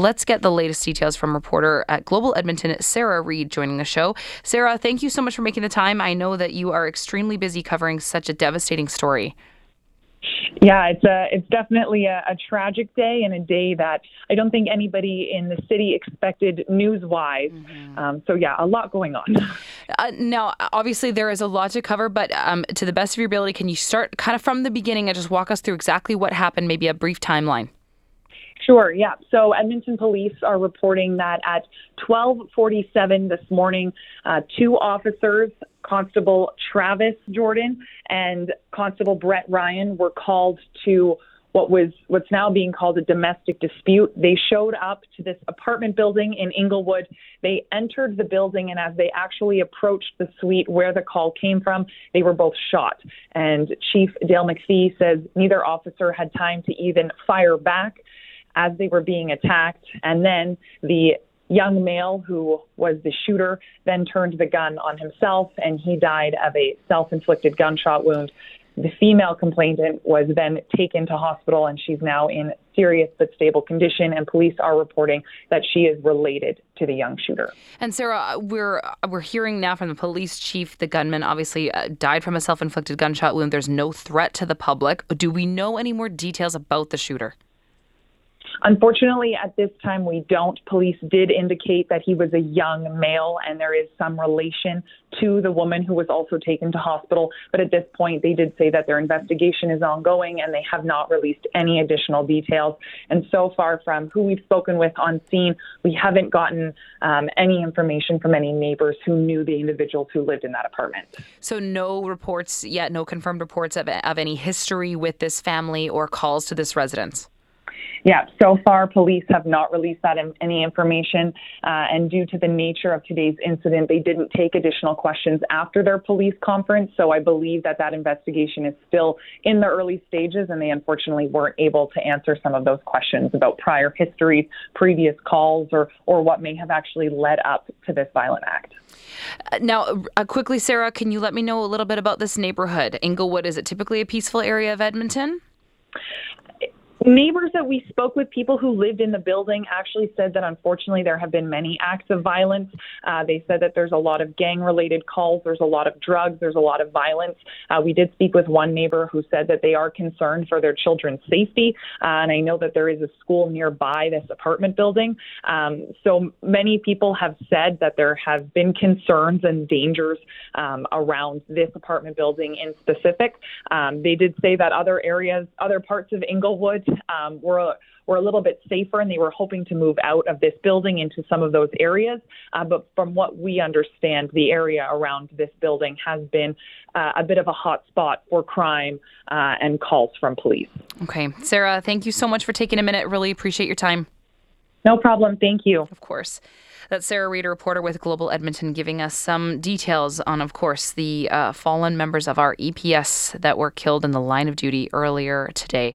Let's get the latest details from reporter at Global Edmonton, Sarah Reid, joining the show. Sarah, thank you so much for making the time. I know that you are extremely busy covering such a devastating story. Yeah, it's a it's definitely a, a, tragic day and a day that I don't think anybody in the city expected news wise. Mm-hmm. Um, so yeah, a lot going on. Uh, now, obviously, there is a lot to cover, but um, to the best of your ability, can you start kind of from the beginning and just walk us through exactly what happened, maybe a brief timeline? Sure, yeah. So Edmonton police are reporting that at 12:47 this morning, uh, two officers, Constable Travis Jordan and Constable Brett Ryan, were called to what was what's now being called a domestic dispute. They showed up to this apartment building in Inglewood. They entered the building, and as they actually approached the suite where the call came from, they were both shot. And Chief Dale McPhee says neither officer had time to even fire back as they were being attacked. And then the young male who was the shooter then turned the gun on himself and he died of a self inflicted gunshot wound. The female complainant was then taken to hospital and she's now in serious but stable condition and police are reporting that she is related to the young shooter. And Sarah, we're we're hearing now from the police chief the gunman obviously uh, died from a self-inflicted gunshot wound. There's no threat to the public. Do we know any more details about the shooter? Unfortunately, at this time, we don't. Police did indicate that he was a young male and there is some relation to the woman who was also taken to hospital. But at this point, they did say that their investigation is ongoing and they have not released any additional details. And so far, from who we've spoken with on scene, we haven't gotten um, any information from any neighbors who knew the individuals who lived in that apartment. So, no reports yet, no confirmed reports of, of any history with this family or calls to this residence? Yeah, so far police have not released that in, any information, uh, and due to the nature of today's incident, they didn't take additional questions after their police conference. So I believe that that investigation is still in the early stages, and they unfortunately weren't able to answer some of those questions about prior histories, previous calls, or or what may have actually led up to this violent act. Uh, now, uh, quickly, Sarah, can you let me know a little bit about this neighborhood? Inglewood is it typically a peaceful area of Edmonton? Neighbors that we spoke with, people who lived in the building, actually said that unfortunately there have been many acts of violence. Uh, they said that there's a lot of gang related calls, there's a lot of drugs, there's a lot of violence. Uh, we did speak with one neighbor who said that they are concerned for their children's safety. Uh, and I know that there is a school nearby this apartment building. Um, so many people have said that there have been concerns and dangers um, around this apartment building in specific. Um, they did say that other areas, other parts of Inglewood, um, were were a little bit safer, and they were hoping to move out of this building into some of those areas. Uh, but from what we understand, the area around this building has been uh, a bit of a hot spot for crime uh, and calls from police. Okay, Sarah, thank you so much for taking a minute. Really appreciate your time. No problem. Thank you. Of course. That's Sarah Reid, a reporter with Global Edmonton, giving us some details on, of course, the uh, fallen members of our EPS that were killed in the line of duty earlier today.